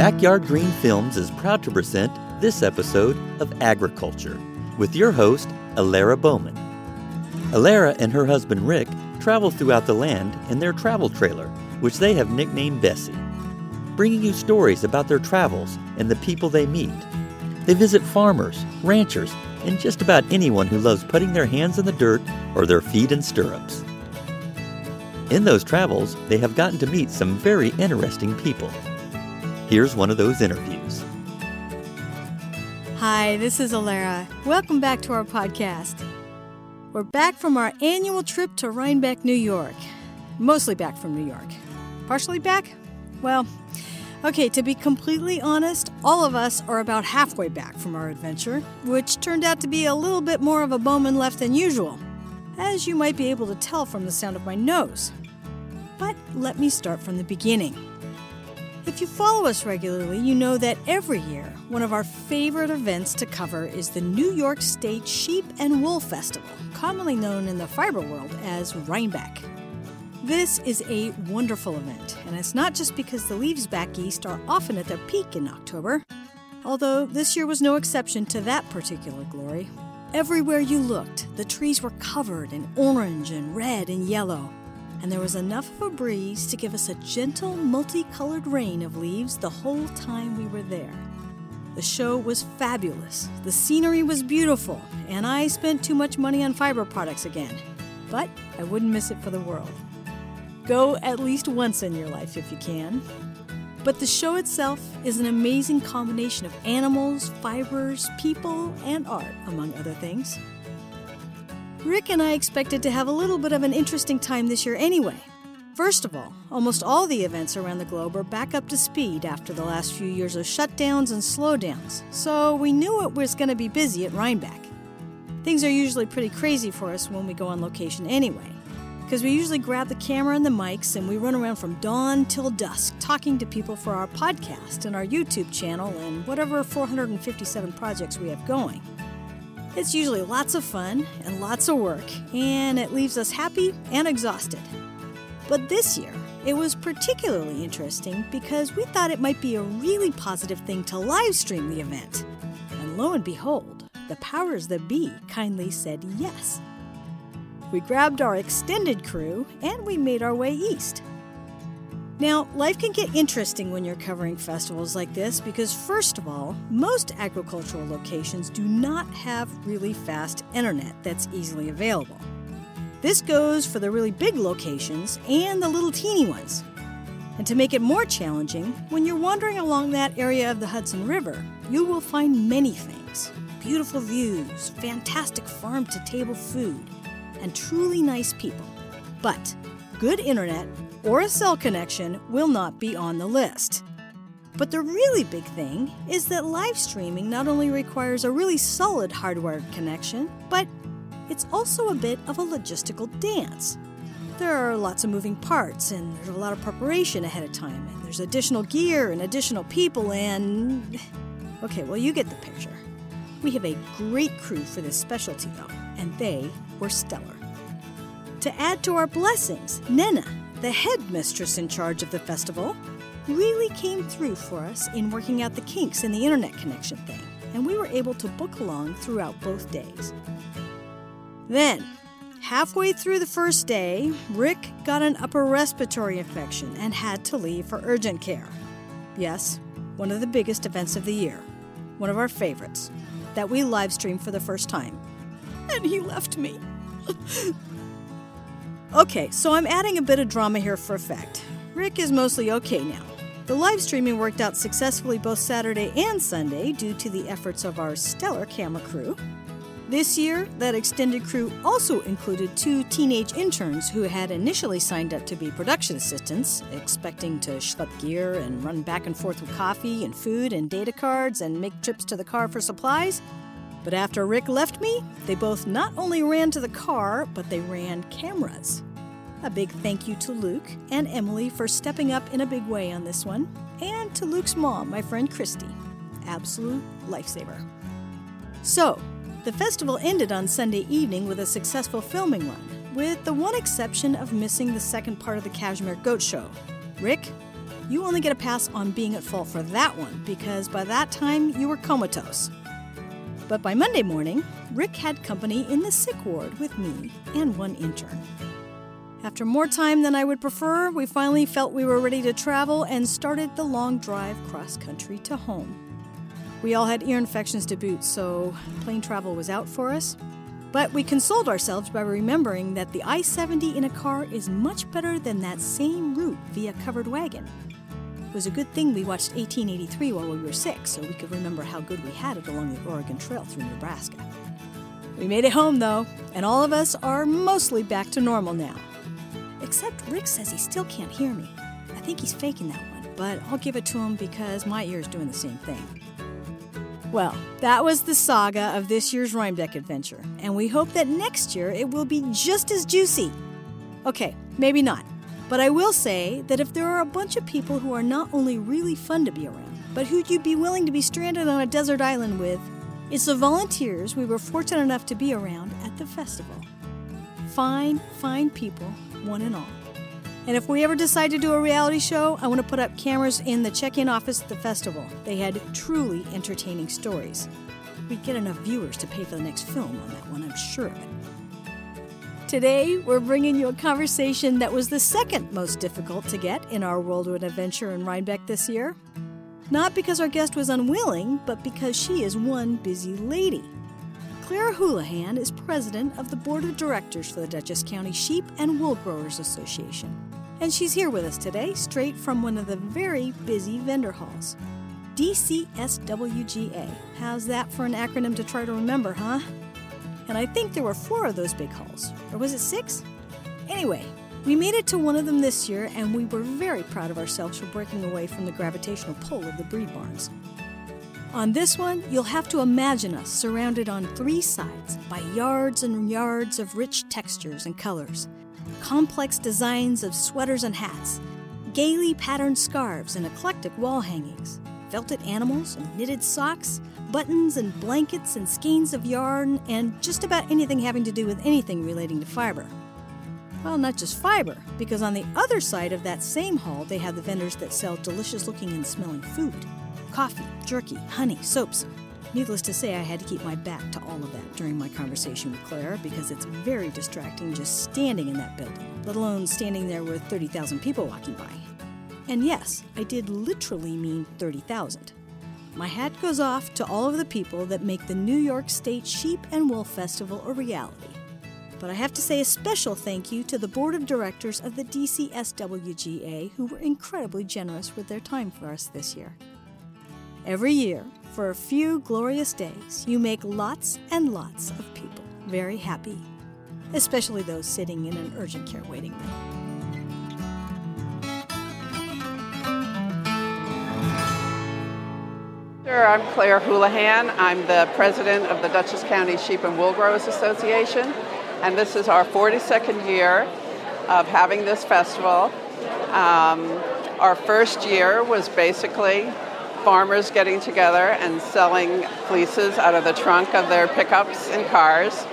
Backyard Green Films is proud to present this episode of Agriculture with your host, Alara Bowman. Alara and her husband Rick travel throughout the land in their travel trailer, which they have nicknamed Bessie, bringing you stories about their travels and the people they meet. They visit farmers, ranchers, and just about anyone who loves putting their hands in the dirt or their feet in stirrups. In those travels, they have gotten to meet some very interesting people. Here's one of those interviews. Hi, this is Alara. Welcome back to our podcast. We're back from our annual trip to Rhinebeck, New York. Mostly back from New York. Partially back? Well, okay, to be completely honest, all of us are about halfway back from our adventure, which turned out to be a little bit more of a Bowman left than usual, as you might be able to tell from the sound of my nose. But let me start from the beginning. If you follow us regularly, you know that every year, one of our favorite events to cover is the New York State Sheep and Wool Festival, commonly known in the fiber world as Rhinebeck. This is a wonderful event, and it's not just because the leaves back east are often at their peak in October, although this year was no exception to that particular glory. Everywhere you looked, the trees were covered in orange and red and yellow, and there was enough of a breeze to give us a gentle, multicolored rain of leaves the whole time we were there. The show was fabulous, the scenery was beautiful, and I spent too much money on fiber products again. But I wouldn't miss it for the world. Go at least once in your life if you can. But the show itself is an amazing combination of animals, fibers, people, and art, among other things. Rick and I expected to have a little bit of an interesting time this year anyway. First of all, almost all the events around the globe are back up to speed after the last few years of shutdowns and slowdowns, so we knew it was going to be busy at Rhinebeck. Things are usually pretty crazy for us when we go on location anyway, because we usually grab the camera and the mics and we run around from dawn till dusk talking to people for our podcast and our YouTube channel and whatever 457 projects we have going. It's usually lots of fun and lots of work, and it leaves us happy and exhausted. But this year, it was particularly interesting because we thought it might be a really positive thing to live stream the event. And lo and behold, the powers that be kindly said yes. We grabbed our extended crew and we made our way east. Now, life can get interesting when you're covering festivals like this because, first of all, most agricultural locations do not have really fast internet that's easily available. This goes for the really big locations and the little teeny ones. And to make it more challenging, when you're wandering along that area of the Hudson River, you will find many things beautiful views, fantastic farm to table food, and truly nice people. But good internet or a cell connection will not be on the list. But the really big thing is that live streaming not only requires a really solid hardware connection, but it's also a bit of a logistical dance. There are lots of moving parts, and there's a lot of preparation ahead of time, and there's additional gear and additional people, and. Okay, well, you get the picture. We have a great crew for this specialty, though, and they were stellar. To add to our blessings, Nena, the headmistress in charge of the festival, really came through for us in working out the kinks in the internet connection thing, and we were able to book along throughout both days. Then, halfway through the first day, Rick got an upper respiratory infection and had to leave for urgent care. Yes, one of the biggest events of the year, one of our favorites, that we live streamed for the first time. And he left me. Okay, so I'm adding a bit of drama here for effect. Rick is mostly okay now. The live streaming worked out successfully both Saturday and Sunday due to the efforts of our stellar camera crew. This year, that extended crew also included two teenage interns who had initially signed up to be production assistants, expecting to schlep gear and run back and forth with coffee and food and data cards and make trips to the car for supplies. But after Rick left me, they both not only ran to the car, but they ran cameras. A big thank you to Luke and Emily for stepping up in a big way on this one, and to Luke's mom, my friend Christy. Absolute lifesaver. So, the festival ended on Sunday evening with a successful filming run, with the one exception of missing the second part of the Cashmere Goat Show. Rick, you only get a pass on being at fault for that one because by that time you were comatose. But by Monday morning, Rick had company in the sick ward with me and one intern. After more time than I would prefer, we finally felt we were ready to travel and started the long drive cross country to home. We all had ear infections to boot, so plane travel was out for us. But we consoled ourselves by remembering that the I 70 in a car is much better than that same route via covered wagon. It was a good thing we watched 1883 while we were sick so we could remember how good we had it along the Oregon Trail through Nebraska. We made it home though, and all of us are mostly back to normal now. Except Rick says he still can't hear me. I think he's faking that one, but I'll give it to him because my ear's doing the same thing. Well, that was the saga of this year's Rhinebeck adventure, and we hope that next year it will be just as juicy. Okay, maybe not, but I will say that if there are a bunch of people who are not only really fun to be around, but who you'd you be willing to be stranded on a desert island with, it's the volunteers we were fortunate enough to be around at the festival. Fine, fine people, one and all. And if we ever decide to do a reality show, I want to put up cameras in the check in office at the festival. They had truly entertaining stories. We'd get enough viewers to pay for the next film on that one, I'm sure of it. Today, we're bringing you a conversation that was the second most difficult to get in our Whirlwind Adventure in Rhinebeck this year. Not because our guest was unwilling, but because she is one busy lady. Claire Houlihan is president of the board of directors for the Dutchess County Sheep and Wool Growers Association. And she's here with us today, straight from one of the very busy vendor halls. DCSWGA. How's that for an acronym to try to remember, huh? And I think there were four of those big halls. Or was it six? Anyway, we made it to one of them this year, and we were very proud of ourselves for breaking away from the gravitational pull of the breed barns. On this one, you'll have to imagine us surrounded on three sides by yards and yards of rich textures and colors complex designs of sweaters and hats, gaily patterned scarves and eclectic wall hangings, felted animals and knitted socks, buttons and blankets and skeins of yarn, and just about anything having to do with anything relating to fiber. Well, not just fiber, because on the other side of that same hall, they have the vendors that sell delicious looking and smelling food coffee, jerky, honey, soaps, Needless to say, I had to keep my back to all of that during my conversation with Claire because it's very distracting just standing in that building, let alone standing there with 30,000 people walking by. And yes, I did literally mean 30,000. My hat goes off to all of the people that make the New York State Sheep and Wool Festival a reality. But I have to say a special thank you to the board of directors of the DCSWGA who were incredibly generous with their time for us this year. Every year, for a few glorious days, you make lots and lots of people very happy, especially those sitting in an urgent care waiting room. Sure, I'm Claire Houlihan. I'm the president of the Dutchess County Sheep and Wool Growers Association, and this is our 42nd year of having this festival. Um, our first year was basically farmers getting together and selling fleeces out of the trunk of their pickups and cars.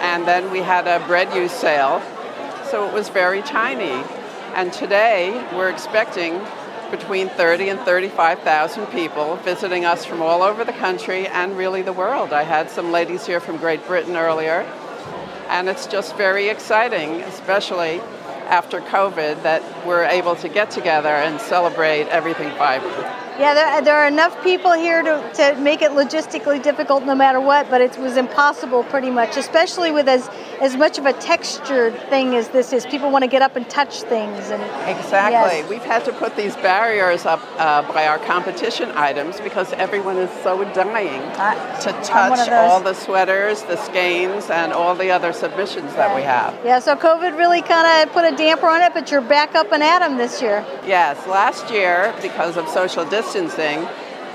And then we had a bread use sale. So it was very tiny. And today we're expecting between 30 and 35,000 people visiting us from all over the country and really the world. I had some ladies here from Great Britain earlier. And it's just very exciting, especially after COVID, that we're able to get together and celebrate everything fiber. Yeah, there, there, are enough people here to, to make it logistically difficult no matter what, but it was impossible pretty much, especially with as, as much of a textured thing as this is. People want to get up and touch things. and Exactly. Yes. We've had to put these barriers up uh, by our competition items because everyone is so dying uh, to touch all the sweaters, the skeins, and all the other submissions that we have. Yeah, so COVID really kind of put a damper on it, but you're back up and at them this year. Yes, last year, because of social distancing,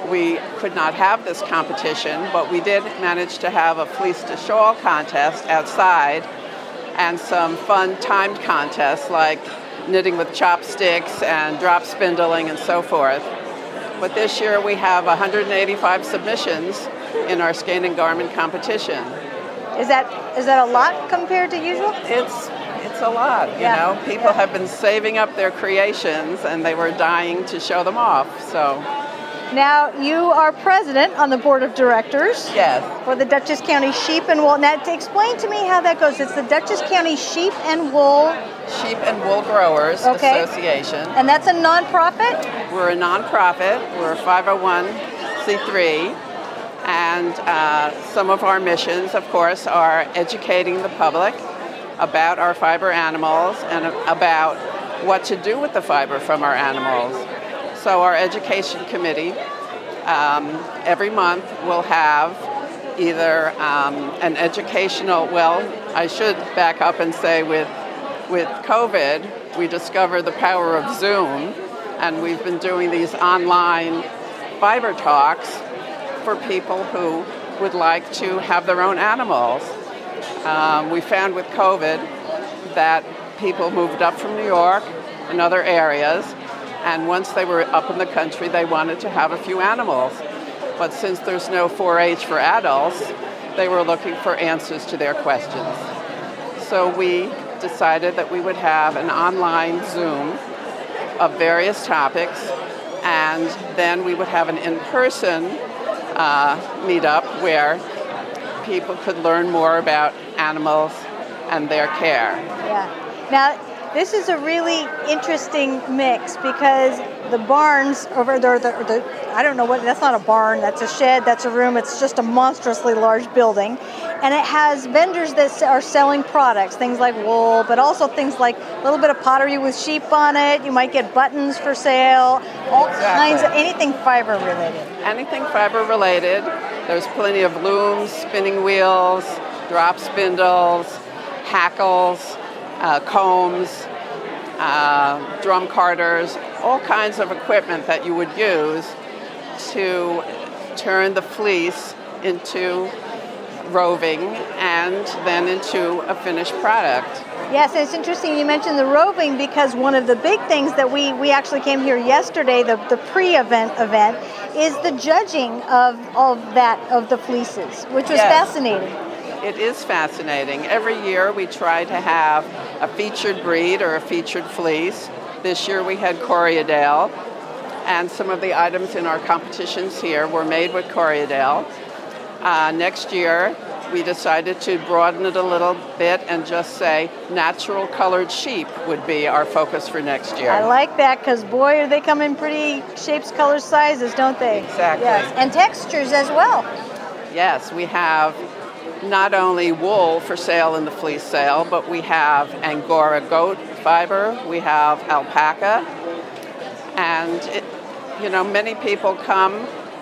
we could not have this competition, but we did manage to have a fleece to shawl contest outside and some fun timed contests like knitting with chopsticks and drop spindling and so forth. But this year we have 185 submissions in our skein and garment competition. Is that is that a lot compared to usual? It's It's a lot, you Yeah, know. People yeah. have been saving up their creations and they were dying to show them off. So, Now, you are president on the board of directors yes. for the Dutchess County Sheep and Wool. Now, to explain to me how that goes. It's the Dutchess County Sheep and Wool, Sheep and Wool Growers Okay. Association. and that's a nonprofit. We're a nonprofit. We're a 501c3. And uh, some of our missions, of course, are educating the public about our fiber animals and about what to do with the fiber from our animals. So, our education committee um, every month will have either um, an educational, well, I should back up and say with, with COVID, we discovered the power of Zoom, and we've been doing these online fiber talks for people who would like to have their own animals. Um, we found with COVID that people moved up from New York and other areas, and once they were up in the country, they wanted to have a few animals. But since there's no 4 H for adults, they were looking for answers to their questions. So we decided that we would have an online Zoom of various topics, and then we would have an in person uh, meetup where people could learn more about animals and their care. Yeah. Now, this is a really interesting mix because the barns over there, the, the, I don't know what, that's not a barn, that's a shed, that's a room, it's just a monstrously large building. And it has vendors that are selling products, things like wool, but also things like a little bit of pottery with sheep on it. You might get buttons for sale, all kinds of anything fiber related. Anything fiber related, there's plenty of looms, spinning wheels, drop spindles, hackles, uh, combs, uh, drum carders, all kinds of equipment that you would use to turn the fleece into roving and then into a finished product. Yes, it's interesting you mentioned the roving because one of the big things that we, we actually came here yesterday, the, the pre-event event, is the judging of, of that of the fleeces, which was Yes. fascinating. It is fascinating. Every year we try to have a featured breed or a featured fleece. This year we had Corriedale, and some of the items in our competitions here were made with Corriedale. Uh, next year we decided to broaden it a little bit and just say natural colored sheep would be our focus for next year. I like that because boy, they come in pretty shapes, colors, sizes, don't they? Exactly. Yes, and textures as well. Yes, we have not only wool for sale in the fleece sale, but we have Angora goat fiber, we have alpaca, and it, you know many people come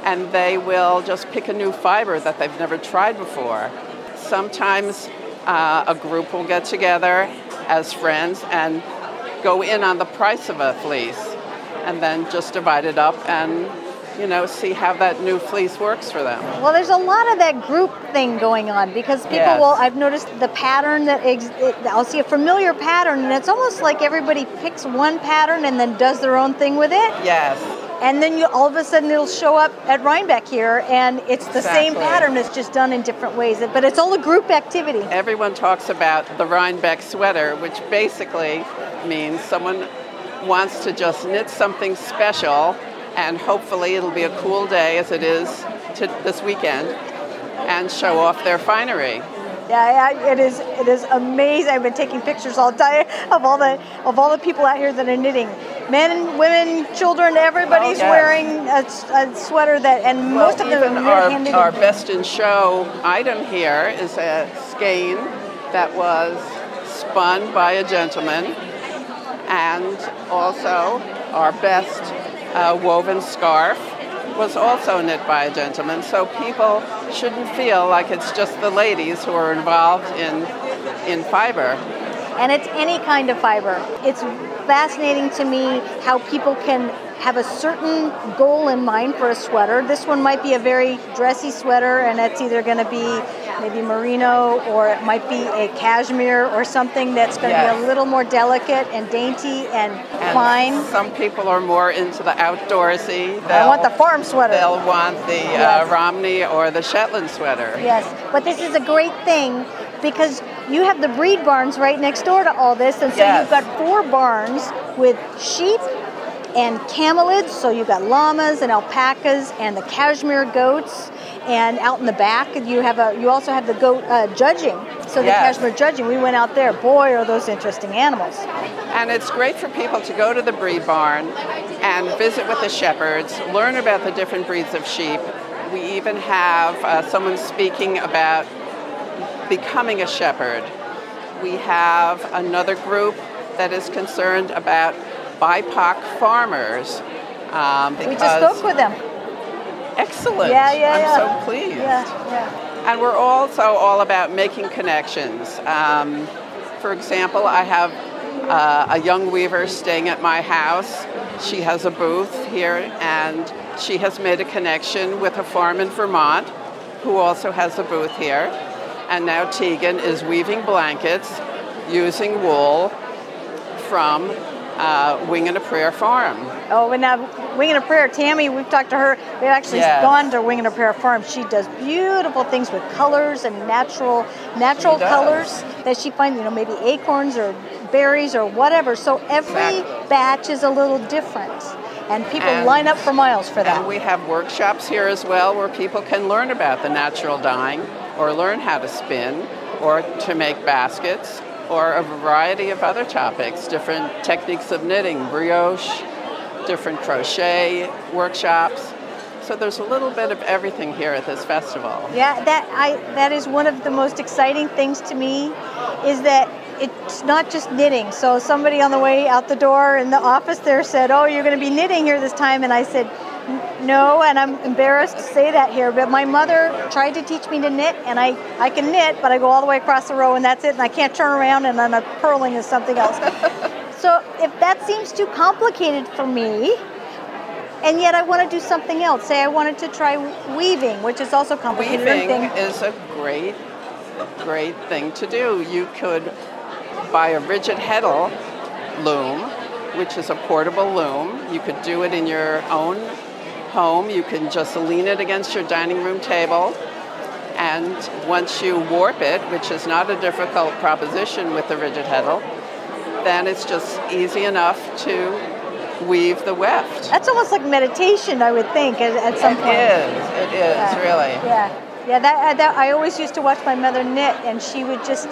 and they will just pick a new fiber that they've never tried before. Sometimes uh, a group will get together as friends and go in on the price of a fleece, and then just divide it up and you know see how that new fleece works for them. Well, there's a lot of that group thing going on because people Yes. will. I've noticed the pattern that ex, it, I'll see a familiar pattern, and it's almost like everybody picks one pattern and then does their own thing with it. Yes. And then you all of a sudden it'll show up at Rhinebeck here, and it's the same pattern. It's just done in different ways, but it's all a group activity. Everyone talks about the Rhinebeck sweater, which basically means someone wants to just knit something special, and hopefully it'll be a cool day as it is to this weekend, and show off their finery. Yeah, I- it is. It is amazing. I've been taking pictures all day of all the of all the people out here that are knitting. Men, women, children. Everybody's Oh, yes. wearing a sweater that, and most of them are our, our best in show item here is a skein that was spun by a gentleman, and also our best uh, woven scarf was also knit by a gentleman. So people shouldn't feel like it's just the ladies who are involved in in fiber. and it's any kind of fiber. It's fascinating to me how people can have a certain goal in mind for a sweater. This one might be a very dressy sweater, and it's either going to be maybe merino or it might be a cashmere or something that's going to be a little more delicate and dainty and, And fine. Some people are more into the outdoorsy. I want the farm sweater. They'll want the Yes. uh, Romney or the Shetland sweater. Yes, but this is a great thing because you have the breed barns right next door to all this, and so Yes. you've got four barns with sheep and camelids. So you've got llamas and alpacas and the cashmere goats. And out in the back, you have a. You also have the goat uh, judging. So the Yes. cashmere judging. We went out there. Boy, are those interesting animals. And it's great for people to go to the breed barn and visit with the shepherds, learn about the different breeds of sheep. We even have uh, someone speaking about becoming a shepherd. We have another group that is concerned about BIPOC farmers. Um, We just spoke with them. Excellent. Yeah, yeah, I'm yeah. so pleased. Yeah, yeah. And we're also all about making connections. Um, for example, I have uh, a young weaver staying at my house. She has a booth here, and she has made a connection with a farm in Vermont who also has a booth here. And now Tegan is weaving blankets using wool from uh, Wing and a Prayer Farm. Oh, and now Wing and a Prayer, Tammy, we've talked to her. We've actually Yes. gone to Wing and a Prayer farm. She does beautiful things with colors and natural natural colors that she finds, you know, maybe acorns or berries or whatever. So every Exactly. batch is a little different. And people And- line up for miles for that. And we have workshops here as well where people can learn about the natural dyeing or learn how to spin or to make baskets or a variety of other topics, different techniques of knitting, brioche, different crochet workshops. So there's a little bit of everything here at this festival. Yeah, that I that is one of the most exciting things to me is that it's not just knitting. So somebody on the way out the door in the office there said, "Oh, you're going to be knitting here this time," and I said. "N- No, and I'm embarrassed to say that here, but my mother tried to teach me to knit, and I, I can knit, but I go all the way across the row, and that's it, and I can't turn around, and then a purling is something else. so if that seems too complicated for me, and yet I want to do something else. Say I wanted to try weaving, which is also complicated. Weaving is a great, great thing to do. You could buy a rigid heddle loom, which is a portable loom. You could do it in your own home. You can just lean it against your dining room table. And once you warp it, which is not a difficult proposition with the rigid heddle, then it's just easy enough to weave the weft. That's almost like meditation, I would think, at, at some It point. It is, it is, Yeah. really. Yeah, yeah. That, uh, that I always used to watch my mother knit, and she would just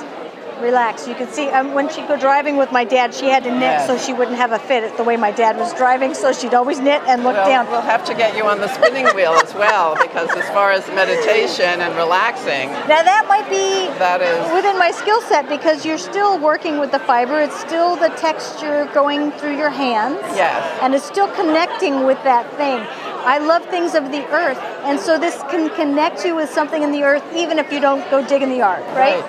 relax. You can see um, when she'd go driving with my dad, she had to knit Yes. so she wouldn't have a fit. It's the way my dad was driving, so she'd always knit and look Well, down. we'll have to get you on the spinning wheel as well, because as far as meditation and relaxing, Now that might be that is within my skill set because you're still working with the fiber. It's still the texture going through your hands. yes. and it's still connecting with that thing. I love things of the earth, and so this can connect you with something in the earth, even if you don't go dig in the yard, right?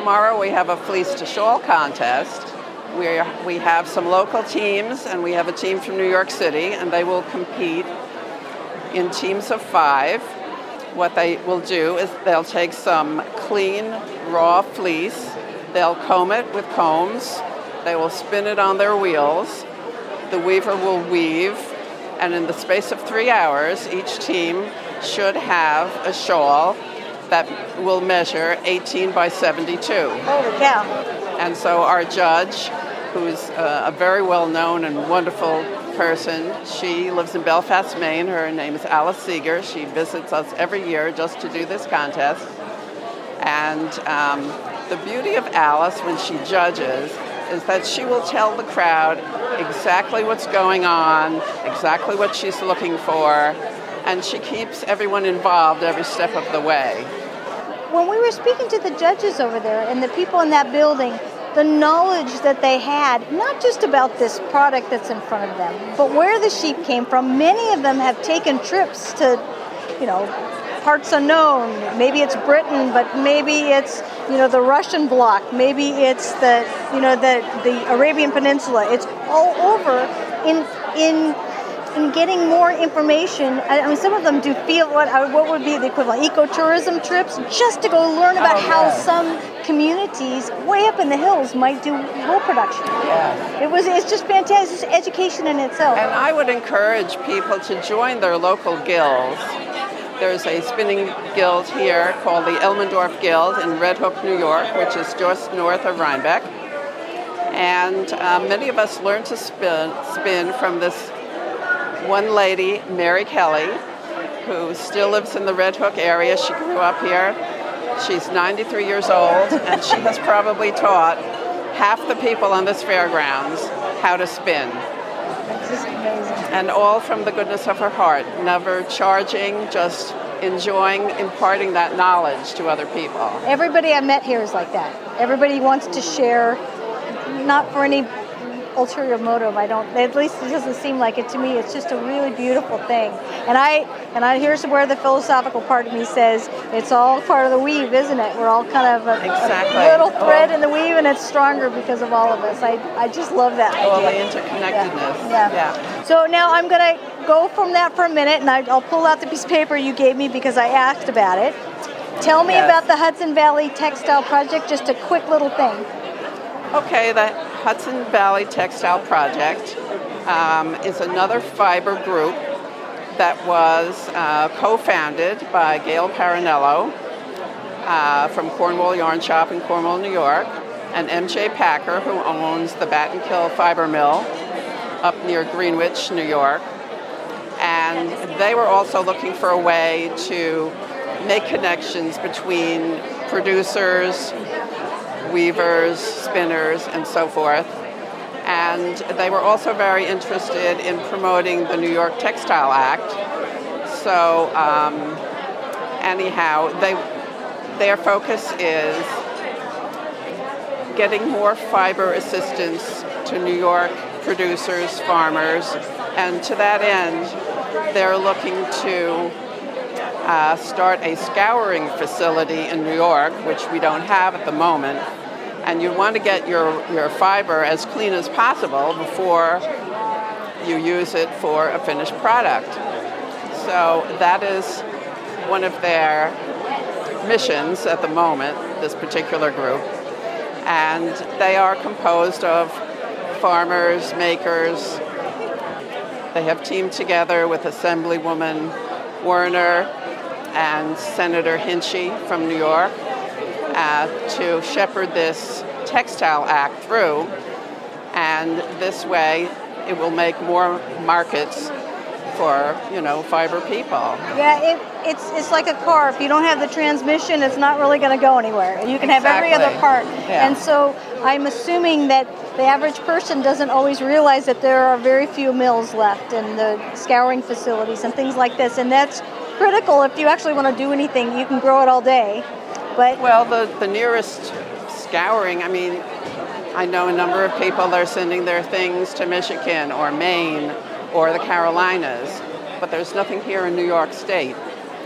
Tomorrow we have a fleece to shawl contest. We we have some local teams, and we have a team from New York City, and they will compete in teams of five. What they will do is they'll take some clean raw fleece, they'll comb it with combs, they will spin it on their wheels. The weaver will weave, and in the space of three hours, each team should have a shawl that will measure 18 by 72. Holy cow! And so our judge, who's uh, a very well known and wonderful person, she lives in Belfast, Maine. Her name is Alice Seeger. She visits us every year just to do this contest. And um, the beauty of Alice when she judges is that she will tell the crowd exactly what's going on, exactly what she's looking for, and she keeps everyone involved every step of the way. When we were speaking to the judges over there and the people in that building, the knowledge that they had, not just about this product that's in front of them, but where the sheep came from, many of them have taken trips to, you know, parts unknown. Maybe it's Britain, but maybe it's, you know, the Russian bloc, maybe it's the, you know, the, the Arabian Peninsula. It's all over in in in getting more information. I mean, some of them do feel what uh, what would be the equivalent ecotourism trips, just to go learn about Oh, how some communities way up in the hills might do wool production. Yeah. It was it's just fantastic. It's education in itself. And I would encourage people to join their local guilds There's a spinning guild here called the Elmendorf Guild in Red Hook, New York, which is just north of Rhinebeck. And uh, many of us learned to spin, spin from this one lady, Mary Kelly, who still lives in the Red Hook area. She grew up here. She's 93 years old, and she has probably taught half the people on this fairgrounds how to spin. And all from the goodness of her heart, never charging, just enjoying imparting that knowledge to other people. Everybody I met here is like that. Everybody wants to share, not for any ulterior motive. I don't. At least it doesn't seem like it to me. It's just a really beautiful thing. And I and I here's where the philosophical part of me says it's all part of the weave, isn't it? We're all kind of a, Exactly. a little thread Oh. in the weave, and it's stronger because of all of us. I I just love that All the interconnectedness. Yeah. yeah. So now I'm going to go from that for a minute, and I, I'll pull out the piece of paper you gave me because I asked about it. Tell me Yes. about the Hudson Valley Textile Project. Just a quick little thing. Okay, the Hudson Valley Textile Project um, is another fiber group that was uh, co-founded by Gail Paranello uh, from Cornwall Yarn Shop in Cornwall, New York, and MJ Packer, who owns the Battenkill Fiber Mill up near Greenwich, New York. And they were also looking for a way to make connections between producers, weavers, spinners, and so forth. And they were also very interested in promoting the New York Textile Act. So, um, anyhow, they, their focus is getting more fiber assistance to New York producers, farmers, and to that end, they're looking to uh, start a scouring facility in New York, which we don't have at the moment. And you want to get your, your fiber as clean as possible before you use it for a finished product. So that is one of their missions at the moment, this particular group. And they are composed of farmers, makers. They have teamed together with Assemblywoman Woerner and Senator Hinchey from New York uh, to shepherd this textile act through. And this way, it will make more markets for, you know, fiber people. Yeah, it, it's it's like a car. If you don't have the transmission, it's not really going to go anywhere. You can have every other part. Yeah. And so I'm assuming that the average person doesn't always realize that there are very few mills left and the scouring facilities and things like this. And that's critical if you actually want to do anything. You can grow it all day, Well, the, the nearest scouring, I mean, I know a number of people that are sending their things to Michigan or Maine or the Carolinas, but there's nothing here in New York State.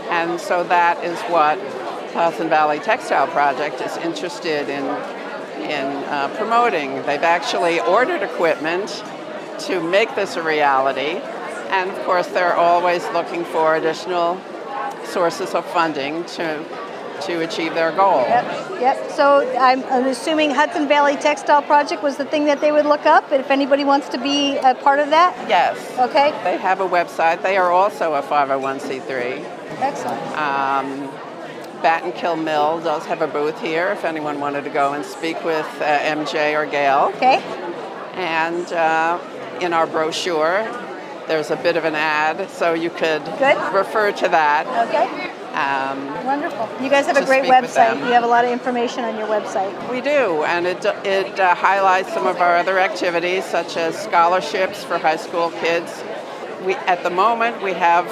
And so that is what Hudson Valley Textile Project is interested in, in uh, promoting. They've actually ordered equipment to make this a reality. And of course, they're always looking for additional sources of funding to, to achieve their goal. Yep, yep. So I'm, I'm assuming Hudson Valley Textile Project was the thing that they would look up if anybody wants to be a part of that. Yes. Okay, They have a website. They are also a 501c3. excellent. Um, Battenkill Mill does have a booth here if anyone wanted to go and speak with uh, MJ or Gail. Okay, And uh, in our brochure, there's a bit of an ad, so you could Good. refer to that. okay, Um, wonderful. You guys have a great website. You have a lot of information on your website. We do, and it, it uh, highlights some of our other activities, such as scholarships for high school kids. We, at the moment, we have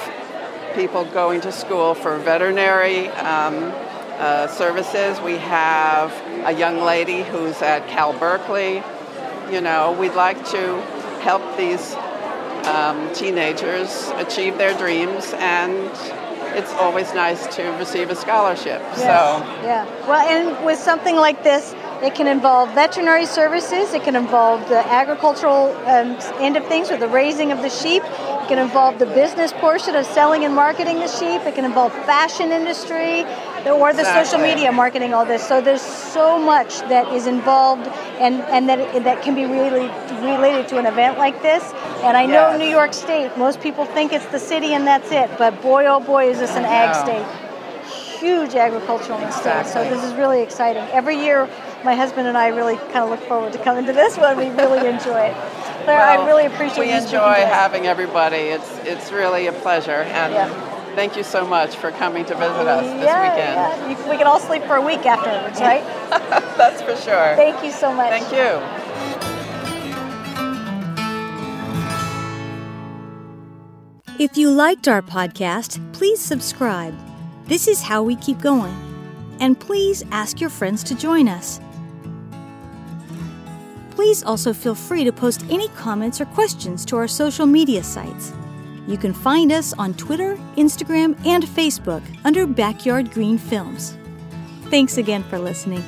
people going to school for veterinary um, uh, services. We have a young lady who's at Cal Berkeley. You know, we'd like to help these um, teenagers achieve their dreams, and it's always nice to receive a scholarship. So. Yeah. Well, and with something like this, it can involve veterinary services. It can involve the agricultural um, end of things, or the raising of the sheep. It can involve the business portion of selling and marketing the sheep. It can involve fashion industry or the Exactly. social media marketing all this. So there's so much that is involved and, and that that can be really related to an event like this. And I know New York State, most people think it's the city and that's it, but boy oh boy is this an ag state. Huge agricultural state. So this is really exciting. Every year my husband and I really kind of look forward to coming to this one. We really enjoy it. Claire, I really appreciate We you speaking enjoy to having everybody. It's it's really a pleasure, and Yeah. thank you so much for coming to visit us this yeah, weekend. yeah. You- we can all sleep for a week afterwards, right? That's for sure. Thank you so much. Thank you. If you liked our podcast, please subscribe. This is how we keep going. And please ask your friends to join us. Please also feel free to post any comments or questions to our social media sites. You can find us on Twitter, Instagram, and Facebook under Backyard Green Films. Thanks again for listening.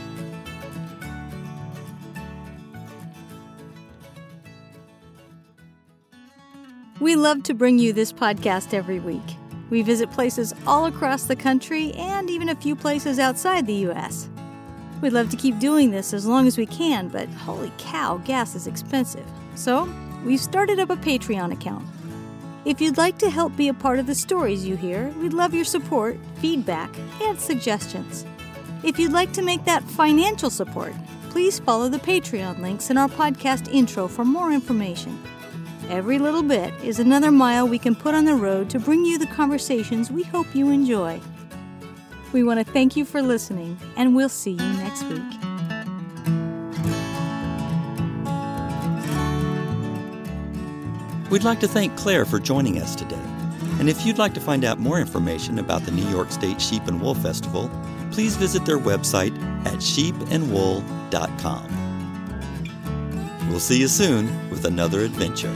We love to bring you this podcast every week. We visit places all across the country and even a few places outside the U.S. We'd love to keep doing this as long as we can, but holy cow, gas is expensive. So, we've started up a Patreon account. If you'd like to help be a part of the stories you hear, we'd love your support, feedback, and suggestions. If you'd like to make that financial support, please follow the Patreon links in our podcast intro for more information. Every little bit is another mile we can put on the road to bring you the conversations we hope you enjoy. We want to thank you for listening, and we'll see you next week. We'd like to thank Claire for joining us today. And if you'd like to find out more information about the New York State Sheep and Wool Festival, please visit their website at sheepandwool.com. We'll see you soon with another adventure.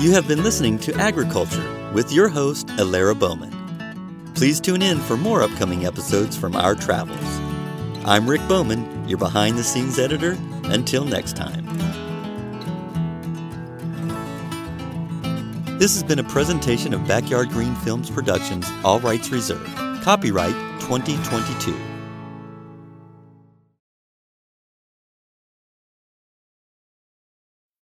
You have been listening to Agriculture with your host, Alara Bowman. Please tune in for more upcoming episodes from our travels. I'm Rick Bowman, your behind the scenes editor. Until next time. This has been a presentation of Backyard Green Films Productions, all rights reserved. Copyright 2022.